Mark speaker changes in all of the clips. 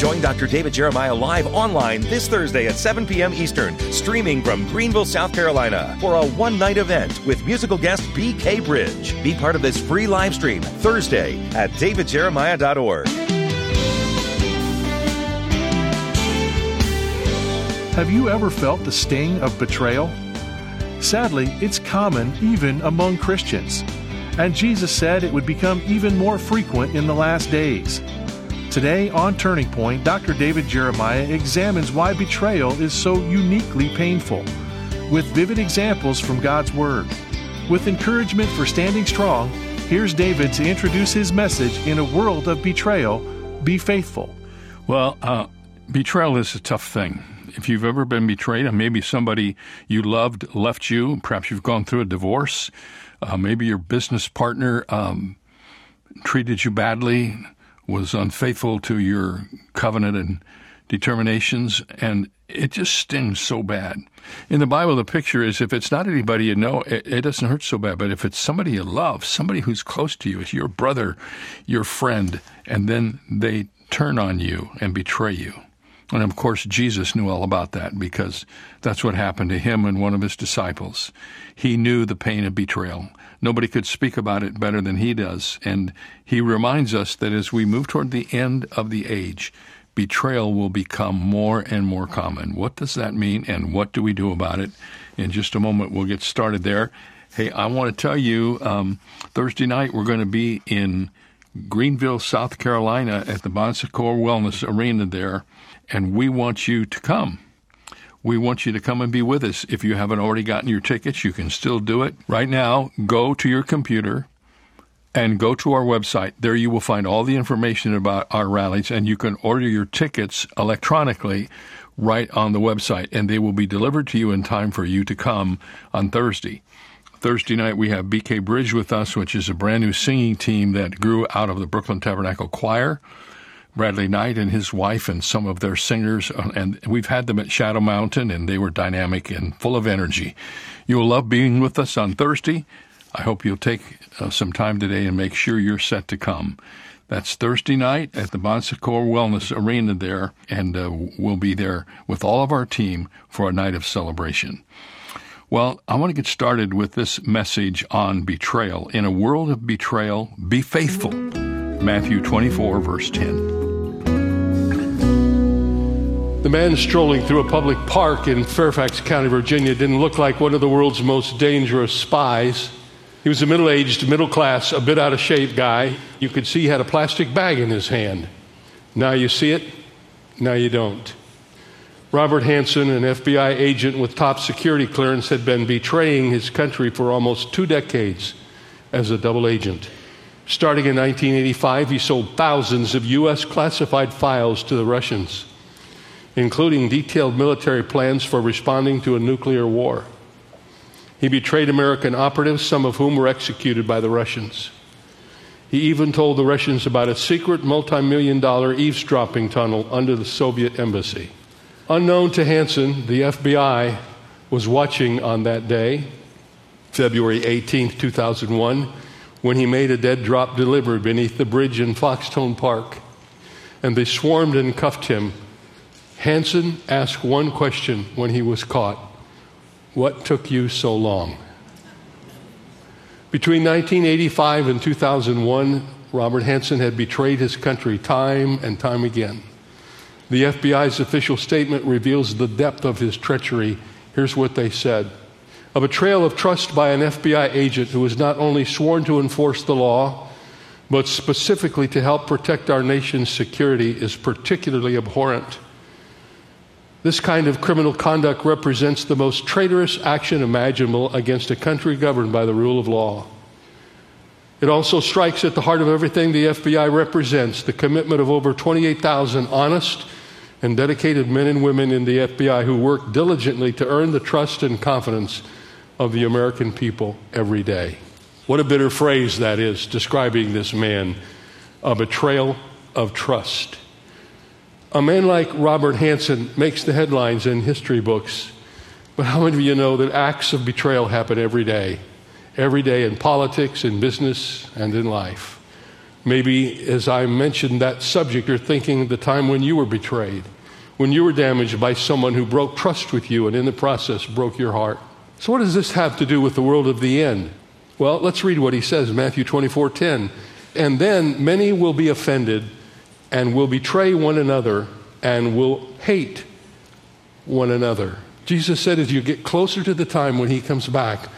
Speaker 1: Join Dr. David Jeremiah live online this Thursday at 7 p.m. Eastern, streaming from Greenville, South Carolina, for a one night event with musical guest BK Bridge. Be part of this free live stream Thursday at davidjeremiah.org.
Speaker 2: Have you ever felt the sting of betrayal? Sadly, it's common even among Christians. And Jesus said it would become even more frequent in the last days. Today on Turning Point, Dr. David Jeremiah examines why betrayal is so uniquely painful, with vivid examples from God's Word. With encouragement for standing strong, here's David to introduce his message in a world of betrayal Be faithful.
Speaker 3: Well, uh, betrayal is a tough thing. If you've ever been betrayed, and maybe somebody you loved left you, perhaps you've gone through a divorce, uh, maybe your business partner um, treated you badly, was unfaithful to your covenant and determinations, and it just stings so bad. In the Bible, the picture is if it's not anybody you know, it, it, doesn't hurt so bad. But if it's somebody you love, somebody who's close to you, it's your brother, your friend, and then they turn on you and betray you. And of course, Jesus knew all about that because that's what happened to him and one of his disciples. He knew the pain of betrayal. Nobody could speak about it better than he does. And he reminds us that as we move toward the end of the age, betrayal will become more and more common. What does that mean and what do we do about it? In just a moment, we'll get started there. Hey, I want to tell you um, Thursday night we're going to be in Greenville, South Carolina at the Bon Secours Wellness Arena there and we want you to come. We want you to come and be with us. If you haven't already gotten your tickets, you can still do it. Right now, go to your computer and go to our website. There you will find all the information about our rallies, and you can order your tickets electronically right on the website, and they will be delivered to you in time for you to come on Thursday. Thursday night, we have BK Bridge with us, which is a brand new singing team that grew out of the Brooklyn Tabernacle Choir. Bradley Knight and his wife and some of their singers, uh, and we've had them at Shadow Mountain, and they were dynamic and full of energy. You will love being with us on Thursday. I hope you'll take uh, some time today and make sure you're set to come. That's Thursday night at the Bon Secours Wellness Arena there, and uh, we'll be there with all of our team for a night of celebration. Well, I want to get started with this message on betrayal. In a world of betrayal, be faithful. Matthew 24, verse 10.
Speaker 4: The man strolling through a public park in Fairfax County, Virginia, didn't look like one of the world's most dangerous spies. He was a middle aged, middle class, a bit out of shape guy. You could see he had a plastic bag in his hand. Now you see it, now you don't. Robert Hanssen, an FBI agent with top security clearance, had been betraying his country for almost two decades as a double agent. Starting in 1985, he sold thousands of U.S. classified files to the Russians including detailed military plans for responding to a nuclear war. He betrayed American operatives, some of whom were executed by the Russians. He even told the Russians about a secret multi million dollar eavesdropping tunnel under the Soviet embassy. Unknown to Hanssen, the FBI was watching on that day, February 18, 2001, when he made a dead drop delivery beneath the bridge in Foxstone Park. And they swarmed and cuffed him Hanssen asked one question when he was caught What took you so long? Between 1985 and 2001, Robert Hanssen had betrayed his country time and time again. The FBI's official statement reveals the depth of his treachery. Here's what they said A betrayal of trust by an FBI agent who was not only sworn to enforce the law, but specifically to help protect our nation's security is particularly abhorrent. This kind of criminal conduct represents the most traitorous action imaginable against a country governed by the rule of law. It also strikes at the heart of everything the FBI represents the commitment of over 28,000 honest and dedicated men and women in the FBI who work diligently to earn the trust and confidence of the American people every day. What a bitter phrase that is, describing this man a betrayal of trust. A man like Robert Hanssen makes the headlines in history books, but how many of you know that acts of betrayal happen every day? Every day in politics, in business, and in life. Maybe as I mentioned that subject, you're thinking the time when you were betrayed, when you were damaged by someone who broke trust with you and in the process broke your heart. So, what does this have to do with the world of the end? Well, let's read what he says, Matthew 24 10. And then many will be offended and will betray one another and will hate one another. Jesus said, as you get closer to the time when he comes back,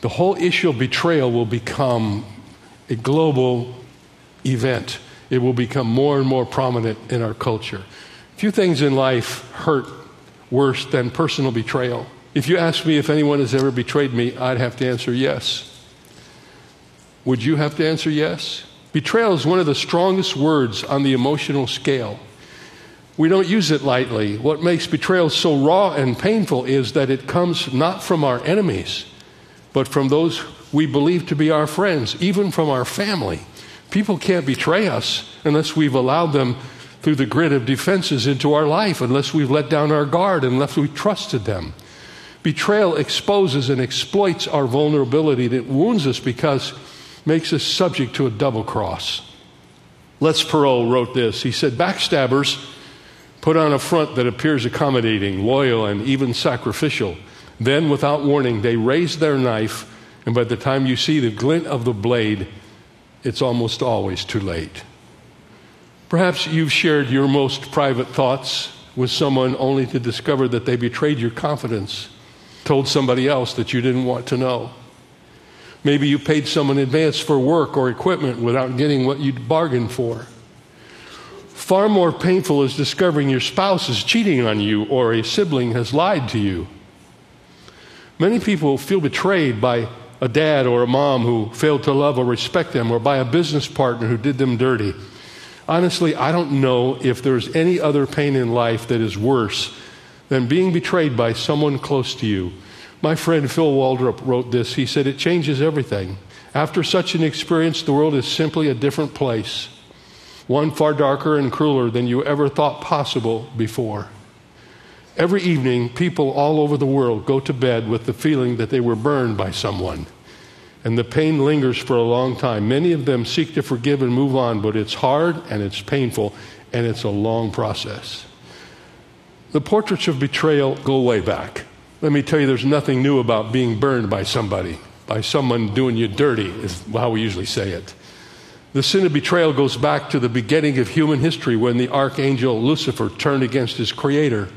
Speaker 4: the whole issue of betrayal will become a global event. It will become more and more prominent in our culture. Few things in life hurt worse than personal betrayal. If you ask me if anyone has ever betrayed me, I'd have to answer yes. Would you have to answer yes? Betrayal is one of the strongest words on the emotional scale. We don't use it lightly. What makes betrayal so raw and painful is that it comes not from our enemies, but from those we believe to be our friends, even from our family. People can't betray us unless we've allowed them through the grid of defenses into our life, unless we've let down our guard, unless we trusted them. Betrayal exposes and exploits our vulnerability. It wounds us because makes us subject to a double cross. Les Parrott wrote this. He said, Backstabbers put on a front that appears accommodating, loyal, and even sacrificial. Then, without warning, they raise their knife, and by the time you see the glint of the blade, it's almost always too late. Perhaps you've shared your most private thoughts with someone only to discover that they betrayed your confidence, told somebody else that you didn't want to know. Maybe you paid someone in advance for work or equipment without getting what you'd bargained for. Far more painful is discovering your spouse is cheating on you or a sibling has lied to you. Many people feel betrayed by a dad or a mom who failed to love or respect them, or by a business partner who did them dirty. Honestly, I don't know if there's any other pain in life that is worse than being betrayed by someone close to you. My friend Phil Waldrep wrote this. He said, It changes everything. After such an experience, the world is simply a different place, one far darker and crueler than you ever thought possible before. Every evening, people all over the world go to bed with the feeling that they were burned by someone. And the pain lingers for a long time. Many of them seek to forgive and move on, but it's hard and it's painful and it's a long process. The portraits of betrayal go way back. Let me tell you, there's nothing new about being burned by somebody, by someone doing you dirty, is how we usually say it. The sin of betrayal goes back to the beginning of human history when the archangel Lucifer turned against his creator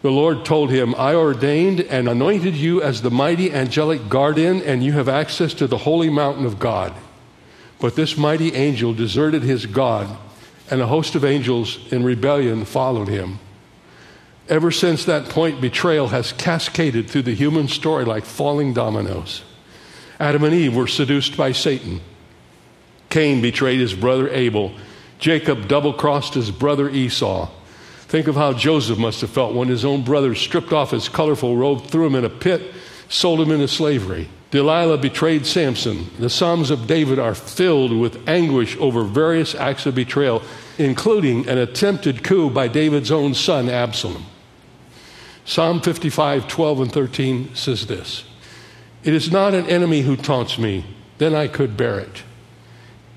Speaker 4: the Lord told him, I ordained and anointed you as the mighty angelic guardian, and you have access to the holy mountain of God. But this mighty angel deserted his God, and a host of angels in rebellion followed him. Ever since that point, betrayal has cascaded through the human story like falling dominoes. Adam and Eve were seduced by Satan. Cain betrayed his brother Abel. Jacob double crossed his brother Esau. Think of how Joseph must have felt when his own brothers stripped off his colorful robe, threw him in a pit, sold him into slavery. Delilah betrayed Samson. The Psalms of David are filled with anguish over various acts of betrayal, including an attempted coup by David's own son, Absalom. Psalm 55, 12, and 13 says this It is not an enemy who taunts me, then I could bear it.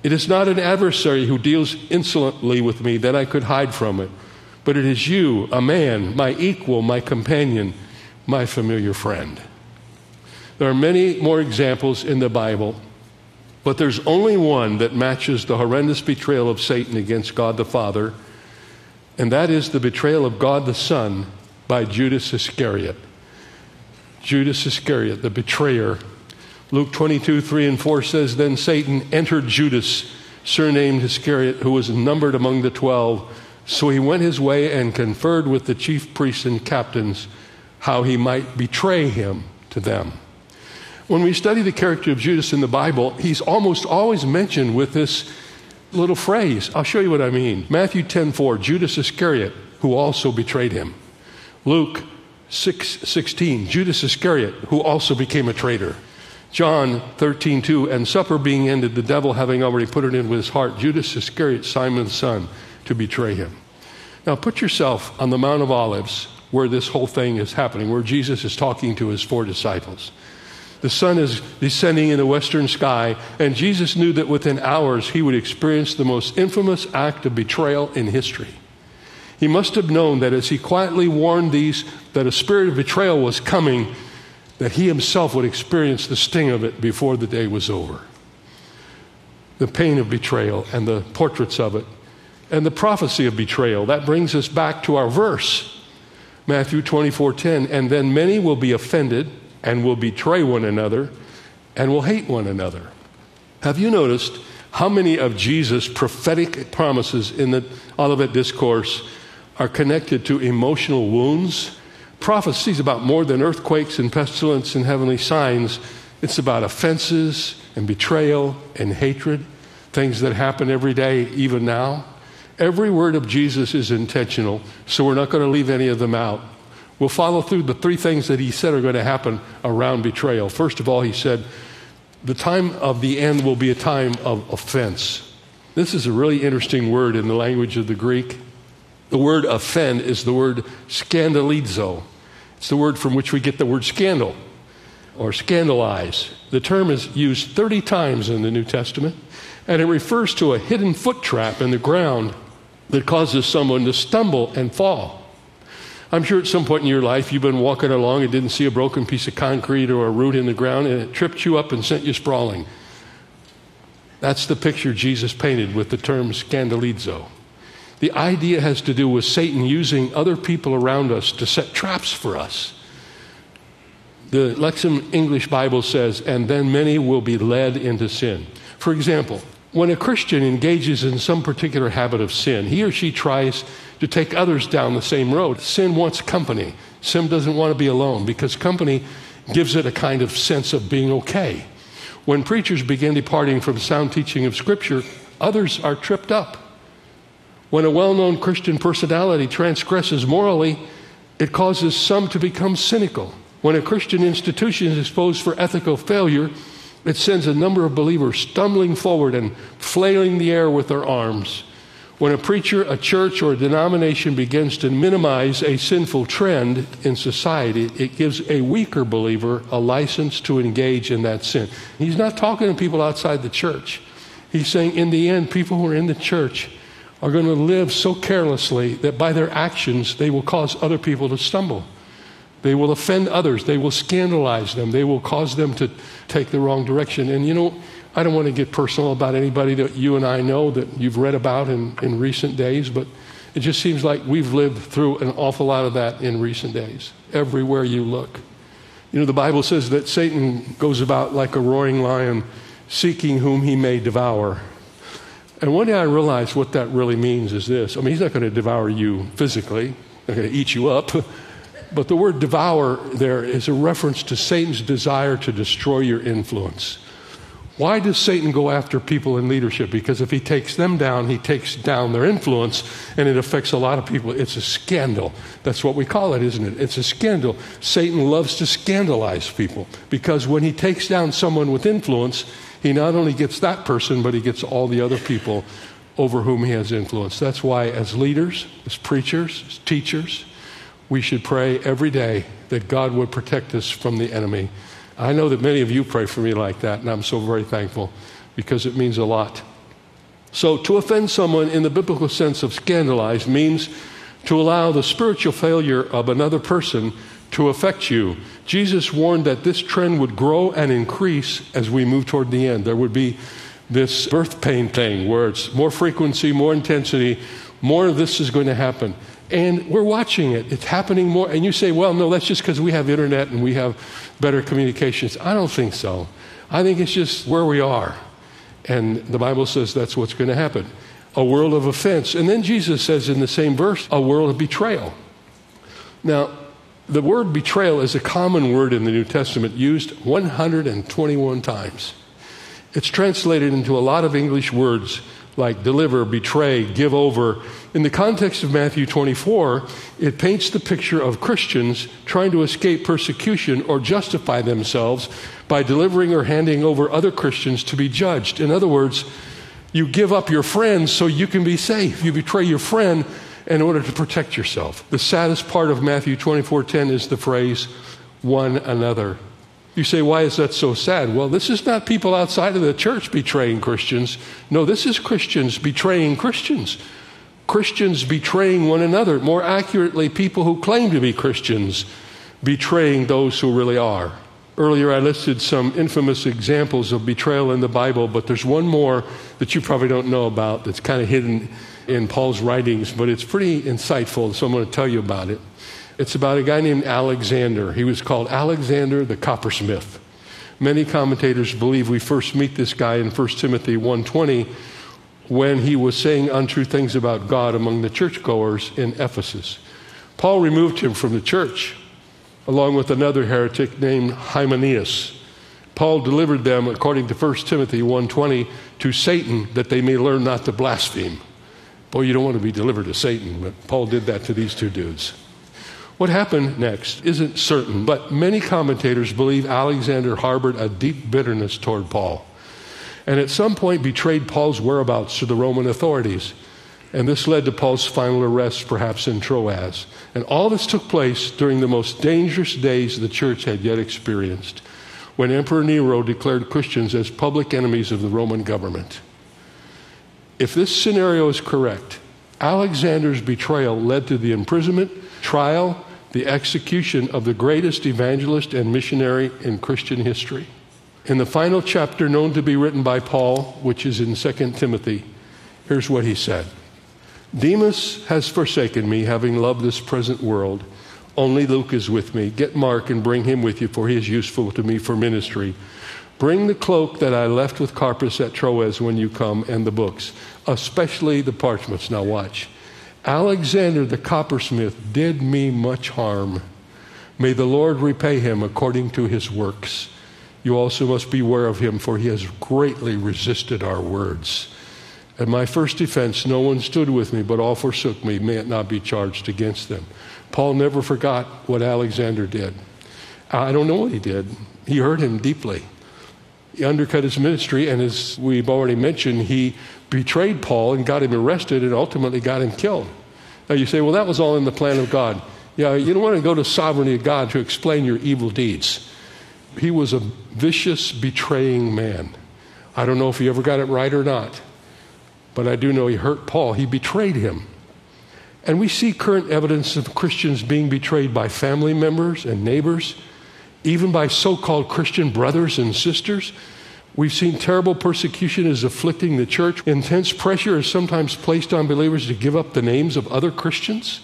Speaker 4: It is not an adversary who deals insolently with me, then I could hide from it but it is you, a man, my equal, my companion, my familiar friend. There are many more examples in the Bible, but there's only one that matches the horrendous betrayal of Satan against God the Father, and that is the betrayal of God the Son by Judas Iscariot. Judas Iscariot, the betrayer. Luke 22, 3 and 4 says, Then Satan entered Judas, surnamed Iscariot, who was numbered among the twelve. So he went his way and conferred with the chief priests and captains how he might betray him to them. When we study the character of Judas in the Bible, he's almost always mentioned with this little phrase. I'll show you what I mean. Matthew 10:4, Judas Iscariot, who also betrayed him. Luke 6, 16, Judas Iscariot, who also became a traitor. John 13:2, and supper being ended, the devil having already put it into his heart, Judas Iscariot, Simon's son, to betray him. Now, put yourself on the Mount of Olives where this whole thing is happening, where Jesus is talking to his four disciples. The sun is descending in the western sky, and Jesus knew that within hours he would experience the most infamous act of betrayal in history. He must have known that as he quietly warned these that a spirit of betrayal was coming, that he himself would experience the sting of it before the day was over. The pain of betrayal and the portraits of it, and the prophecy of betrayal. That brings us back to our verse, Matthew 24 10. And then many will be offended and will betray one another and will hate one another. Have you noticed how many of Jesus' prophetic promises in the Olivet Discourse are connected to emotional wounds. Prophecies about more than earthquakes and pestilence and heavenly signs. It's about offenses and betrayal and hatred, things that happen every day, even now. Every word of Jesus is intentional, so we're not going to leave any of them out. We'll follow through the three things that he said are going to happen around betrayal. First of all, he said, the time of the end will be a time of offense. This is a really interesting word in the language of the Greek. The word offend is the word scandalizo. It's the word from which we get the word scandal or scandalize. The term is used 30 times in the New Testament, and it refers to a hidden foot trap in the ground that causes someone to stumble and fall. I'm sure at some point in your life you've been walking along and didn't see a broken piece of concrete or a root in the ground, and it tripped you up and sent you sprawling. That's the picture Jesus painted with the term scandalizo. The idea has to do with Satan using other people around us to set traps for us. The Lexham English Bible says, and then many will be led into sin. For example, when a Christian engages in some particular habit of sin, he or she tries to take others down the same road. Sin wants company. Sin doesn't want to be alone because company gives it a kind of sense of being okay. When preachers begin departing from sound teaching of Scripture, others are tripped up. When a well known Christian personality transgresses morally, it causes some to become cynical. When a Christian institution is exposed for ethical failure, it sends a number of believers stumbling forward and flailing the air with their arms. When a preacher, a church, or a denomination begins to minimize a sinful trend in society, it gives a weaker believer a license to engage in that sin. He's not talking to people outside the church. He's saying, in the end, people who are in the church are going to live so carelessly that by their actions they will cause other people to stumble. They will offend others. They will scandalize them. They will cause them to take the wrong direction. And you know, I don't want to get personal about anybody that you and I know that you've read about in, in recent days, but it just seems like we've lived through an awful lot of that in recent days, everywhere you look. You know, the Bible says that Satan goes about like a roaring lion, seeking whom he may devour. And one day I realized what that really means is this. I mean, he's not going to devour you physically, not going to eat you up. But the word devour there is a reference to Satan's desire to destroy your influence. Why does Satan go after people in leadership? Because if he takes them down, he takes down their influence, and it affects a lot of people. It's a scandal. That's what we call it, isn't it? It's a scandal. Satan loves to scandalize people because when he takes down someone with influence, he not only gets that person, but he gets all the other people over whom he has influence. That's why, as leaders, as preachers, as teachers, we should pray every day that God would protect us from the enemy. I know that many of you pray for me like that, and I'm so very thankful because it means a lot. So, to offend someone in the biblical sense of scandalize means to allow the spiritual failure of another person to affect you. Jesus warned that this trend would grow and increase as we move toward the end. There would be this birth pain thing where it's more frequency, more intensity, more of this is going to happen. And we're watching it. It's happening more. And you say, well, no, that's just because we have internet and we have better communications. I don't think so. I think it's just where we are. And the Bible says that's what's going to happen a world of offense. And then Jesus says in the same verse, a world of betrayal. Now, the word betrayal is a common word in the New Testament used 121 times. It's translated into a lot of English words like deliver, betray, give over. In the context of Matthew 24, it paints the picture of Christians trying to escape persecution or justify themselves by delivering or handing over other Christians to be judged. In other words, you give up your friends so you can be safe. You betray your friend in order to protect yourself. The saddest part of Matthew 24:10 is the phrase one another. You say, why is that so sad? Well, this is not people outside of the church betraying Christians. No, this is Christians betraying Christians. Christians betraying one another. More accurately, people who claim to be Christians betraying those who really are. Earlier, I listed some infamous examples of betrayal in the Bible, but there's one more that you probably don't know about that's kind of hidden in Paul's writings, but it's pretty insightful, so I'm going to tell you about it. It's about a guy named Alexander. He was called Alexander the coppersmith. Many commentators believe we first meet this guy in 1 Timothy 1:20 when he was saying untrue things about God among the churchgoers in Ephesus. Paul removed him from the church along with another heretic named Hymenaeus. Paul delivered them according to 1 Timothy 1:20 to Satan that they may learn not to blaspheme. Boy, you don't want to be delivered to Satan, but Paul did that to these two dudes. What happened next isn't certain, but many commentators believe Alexander harbored a deep bitterness toward Paul and at some point betrayed Paul's whereabouts to the Roman authorities. And this led to Paul's final arrest, perhaps in Troas. And all this took place during the most dangerous days the church had yet experienced, when Emperor Nero declared Christians as public enemies of the Roman government. If this scenario is correct, Alexander's betrayal led to the imprisonment, trial, the execution of the greatest evangelist and missionary in Christian history. In the final chapter known to be written by Paul, which is in 2 Timothy, here's what he said Demas has forsaken me, having loved this present world. Only Luke is with me. Get Mark and bring him with you, for he is useful to me for ministry. Bring the cloak that I left with Carpus at Troas when you come, and the books, especially the parchments. Now, watch. Alexander the coppersmith did me much harm. May the Lord repay him according to his works. You also must beware of him, for he has greatly resisted our words. At my first defense, no one stood with me, but all forsook me. May it not be charged against them. Paul never forgot what Alexander did. I don't know what he did. He hurt him deeply. He undercut his ministry, and as we've already mentioned, he betrayed Paul and got him arrested and ultimately got him killed. Now you say, well, that was all in the plan of God. Yeah, you don't want to go to sovereignty of God to explain your evil deeds. He was a vicious, betraying man. I don't know if he ever got it right or not. But I do know he hurt Paul. He betrayed him. And we see current evidence of Christians being betrayed by family members and neighbors, even by so called Christian brothers and sisters. We've seen terrible persecution is afflicting the church. Intense pressure is sometimes placed on believers to give up the names of other Christians.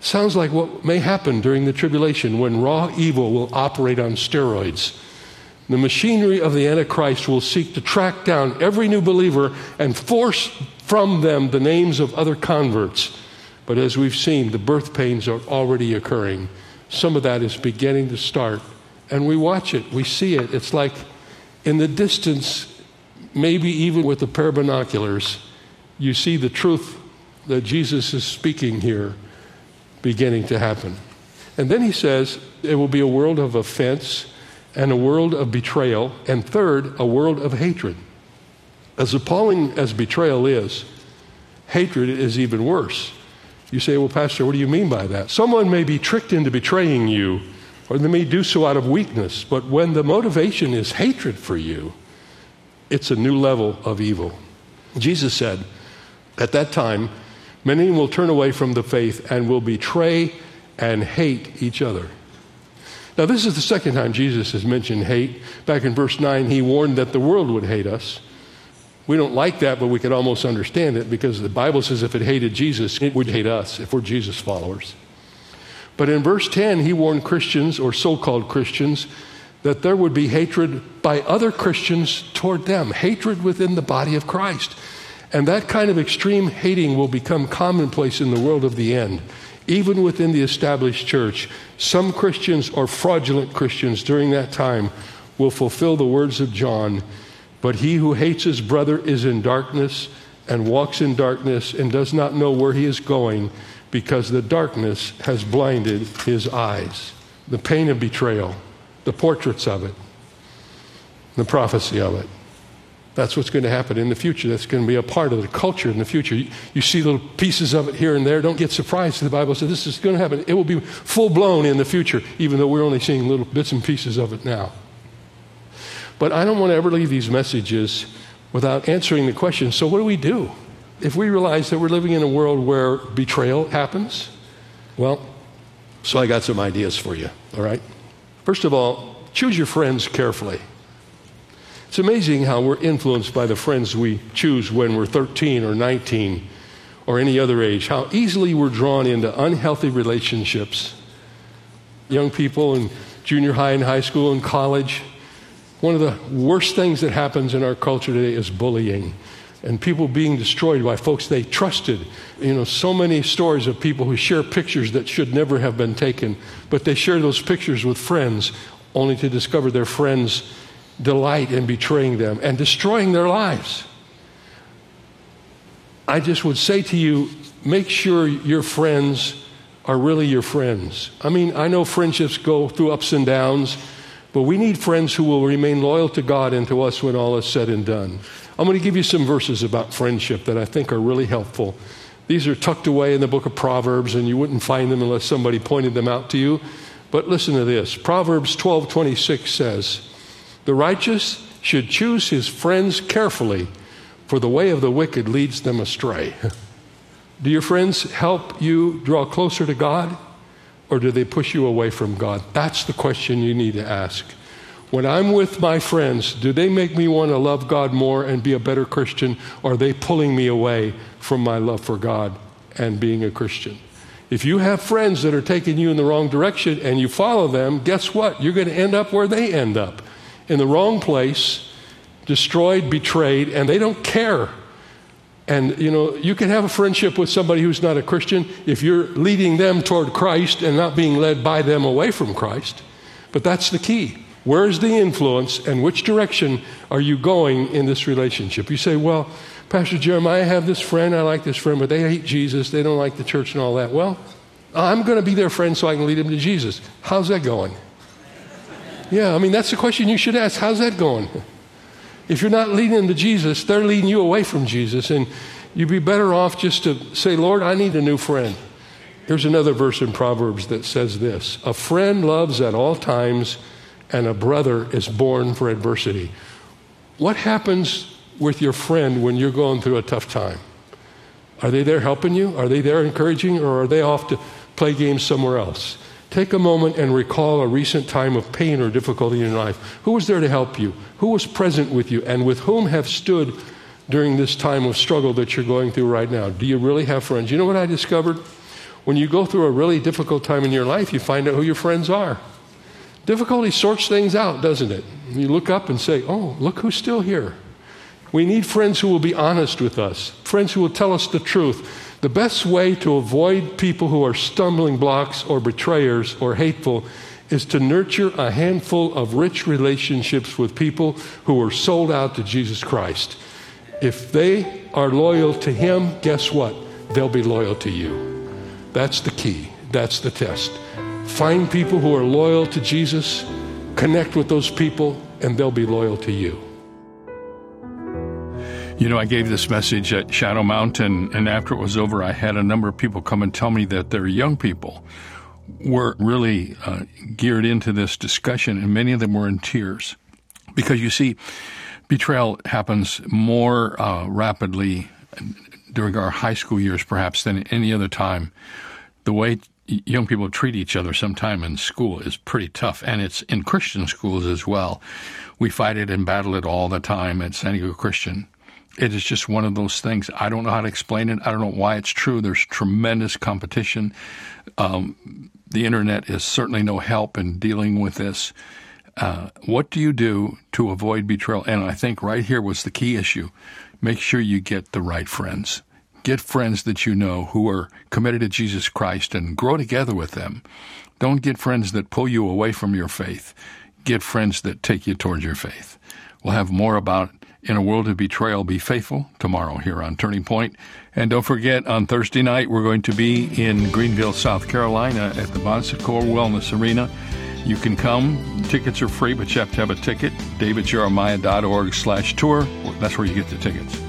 Speaker 4: Sounds like what may happen during the tribulation when raw evil will operate on steroids the machinery of the Antichrist will seek to track down every new believer and force from them the names of other converts. But as we've seen, the birth pains are already occurring. Some of that is beginning to start. And we watch it, we see it. It's like in the distance, maybe even with a pair of binoculars, you see the truth that Jesus is speaking here beginning to happen. And then he says, it will be a world of offense and a world of betrayal, and third, a world of hatred. As appalling as betrayal is, hatred is even worse. You say, Well, Pastor, what do you mean by that? Someone may be tricked into betraying you, or they may do so out of weakness, but when the motivation is hatred for you, it's a new level of evil. Jesus said, At that time, many will turn away from the faith and will betray and hate each other. Now, this is the second time Jesus has mentioned hate. Back in verse 9, he warned that the world would hate us. We don't like that, but we can almost understand it because the Bible says if it hated Jesus, it would hate us if we're Jesus followers. But in verse 10, he warned Christians, or so called Christians, that there would be hatred by other Christians toward them, hatred within the body of Christ. And that kind of extreme hating will become commonplace in the world of the end even within the established church, some Christians or fraudulent Christians during that time will fulfill the words of John. But he who hates his brother is in darkness and walks in darkness and does not know where he is going because the darkness has blinded his eyes. The pain of betrayal, the portraits of it, the prophecy of it. That's what's going to happen in the future. That's going to be a part of the culture in the future. You, you, see little pieces of it here and there. Don't get surprised. The Bible says this is going to happen. It will be full blown in the future, even though we're only seeing little bits and pieces of it now. But I don't want to ever leave these messages without answering the question so, what do we do? If we realize that we're living in a world where betrayal happens, well, so I got some ideas for you, all right? First of all, choose your friends carefully. It's amazing how we're influenced by the friends we choose when we're 13 or 19 or any other age, how easily we're drawn into unhealthy relationships. Young people in junior high and high school and college, one of the worst things that happens in our culture today is bullying and people being destroyed by folks they trusted. You know, so many stories of people who share pictures that should never have been taken, but they share those pictures with friends only to discover their friends delight in betraying them and destroying their lives. I just would say to you make sure your friends are really your friends. I mean, I know friendships go through ups and downs, but we need friends who will remain loyal to God and to us when all is said and done. I'm going to give you some verses about friendship that I think are really helpful. These are tucked away in the book of Proverbs, and you wouldn't find them unless somebody pointed them out to you. But listen to this Proverbs 12 26 says, the righteous should choose his friends carefully, for the way of the wicked leads them astray. Do your friends help you draw closer to God, or do they push you away from God? That's the question you need to ask. When I'm with my friends, do they make me want to love God more and be a better Christian, or are they pulling me away from my love for God and being a Christian? If you have friends that are taking you in the wrong direction and you follow them, guess what? You're going to end up where they end up in the wrong place, destroyed, betrayed, and they don't care. And, you know, you can have a friendship with somebody who's not a Christian if you're leading them toward Christ and not being led by them away from Christ. But that's the key. Where's the influence and which direction are you going in this relationship? You say, well, Pastor Jeremiah, I have this friend, I like this friend, but they hate Jesus, they don't like the church and all that. Well, I'm going to be their friend so I can lead them to Jesus. How's that going? Yeah, I mean, that's the question you should ask. How's that going? If you're not leading them to Jesus, they're leading you away from Jesus. And you'd be better off just to say, Lord, I need a new friend. Here's another verse in Proverbs that says this A friend loves at all times, and a brother is born for adversity. What happens with your friend when you're going through a tough time? Are they there helping you? Are they there encouraging, or are they off to play games somewhere else? Take a moment and recall a recent time of pain or difficulty in your life. Who was there to help you? Who was present with you? And with whom have stood during this time of struggle that you're going through right now? Do you really have friends? You know what I discovered? When you go through a really difficult time in your life, you find out who your friends are. Difficulty sorts things out, doesn't it? You look up and say, oh, look who's still here. We need friends who will be honest with us, friends who will tell us the truth the best way to avoid people who are stumbling blocks or betrayers or hateful is to nurture a handful of rich relationships with people who are sold out to Jesus Christ. If they are loyal to Him, guess what? They'll be loyal to you. That's the key. That's the test. Find people who are loyal to Jesus, connect with those people, and they'll be loyal to you.
Speaker 3: You know, I gave this message at Shadow Mountain, and after it was over, I had a number of people come and tell me that their young people were really uh, geared into this discussion, and many of them were in tears. Because you see, betrayal happens more uh, rapidly during our high school years, perhaps, than any other time. The way young people treat each other sometime in school is pretty tough, and it's in Christian schools as well. We fight it and battle it all the time at San Diego Christian it is just one of those things. I don't know how to explain it. I don't know why it's true. There's tremendous competition. Um, the internet is certainly no help in dealing with this. Uh, what do you do to avoid betrayal? And I think right here was the key issue. Make sure you get the right friends. Get friends that you know who are committed to Jesus Christ and grow together with them. Don't get friends that pull you away from your faith. Get friends that take you towards your faith. We'll have more about in a World of Betrayal, Be Faithful tomorrow here on Turning Point. And don't forget, on Thursday night, we're going to be in Greenville, South Carolina at the Bon Wellness Arena. You can come. Tickets are free, but you have to have a ticket. davidjeremiah.org slash tour. That's where you get the tickets.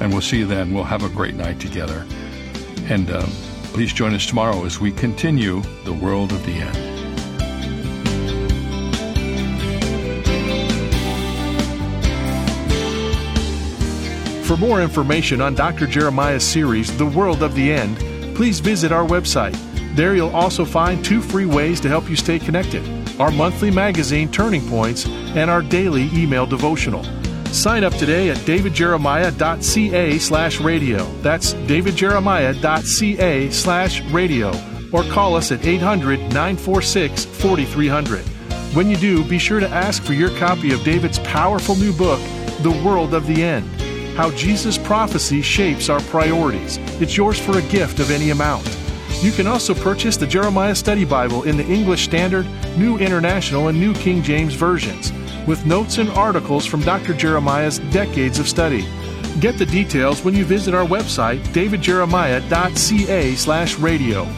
Speaker 3: And we'll see you then. We'll have a great night together. And uh, please join us tomorrow as we continue the world of the end.
Speaker 2: For more information on Dr. Jeremiah's series, The World of the End, please visit our website. There you'll also find two free ways to help you stay connected our monthly magazine, Turning Points, and our daily email devotional. Sign up today at davidjeremiah.ca slash radio. That's davidjeremiah.ca slash radio. Or call us at 800 946 4300. When you do, be sure to ask for your copy of David's powerful new book, The World of the End How Jesus' Prophecy Shapes Our Priorities. It's yours for a gift of any amount. You can also purchase the Jeremiah Study Bible in the English Standard, New International, and New King James versions, with notes and articles from Dr. Jeremiah's decades of study. Get the details when you visit our website, davidjeremiah.ca/radio.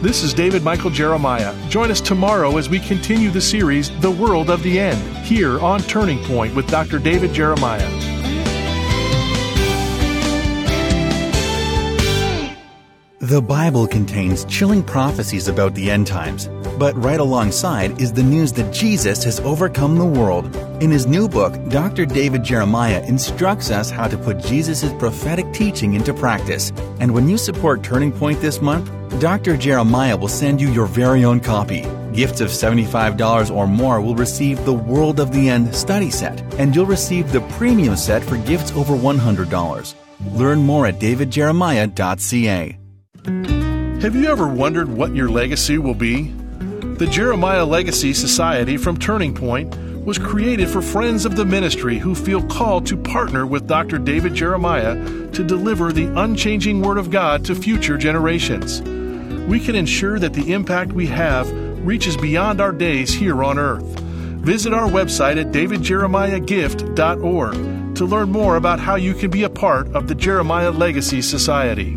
Speaker 2: This is David Michael Jeremiah. Join us tomorrow as we continue the series, The World of the End, here on Turning Point with Dr. David Jeremiah.
Speaker 5: The Bible contains chilling prophecies about the end times, but right alongside is the news that Jesus has overcome the world. In his new book, Dr. David Jeremiah instructs us how to put Jesus' prophetic teaching into practice. And when you support Turning Point this month, Dr. Jeremiah will send you your very own copy. Gifts of $75 or more will receive the World of the End study set, and you'll receive the premium set for gifts over $100. Learn more at davidjeremiah.ca.
Speaker 2: Have you ever wondered what your legacy will be? The Jeremiah Legacy Society from Turning Point was created for friends of the ministry who feel called to partner with Dr. David Jeremiah to deliver the unchanging Word of God to future generations. We can ensure that the impact we have reaches beyond our days here on earth. Visit our website at davidjeremiahgift.org to learn more about how you can be a part of the Jeremiah Legacy Society.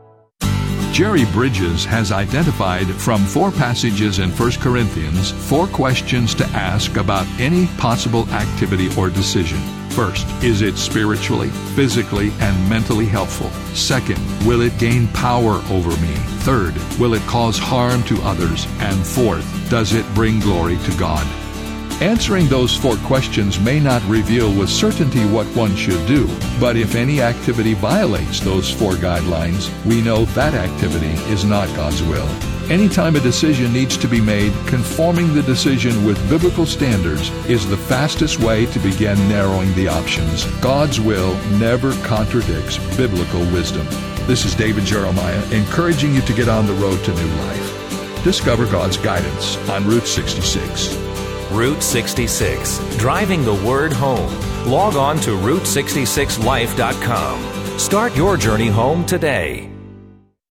Speaker 3: Jerry Bridges has identified from four passages in 1 Corinthians four questions to ask about any possible activity or decision. First, is it spiritually, physically, and mentally helpful? Second, will it gain power over me? Third, will it cause harm to others? And fourth, does it bring glory to God? Answering those four questions may not reveal with certainty what one should do, but if any activity violates those four guidelines, we know that activity is not God's will. Anytime a decision needs to be made, conforming the decision with biblical standards is the fastest way to begin narrowing the options. God's will never contradicts biblical wisdom. This is David Jeremiah encouraging you to get on the road to new life. Discover God's guidance on Route 66.
Speaker 1: Route 66, driving the word home. Log on to Route66Life.com. Start your journey home today.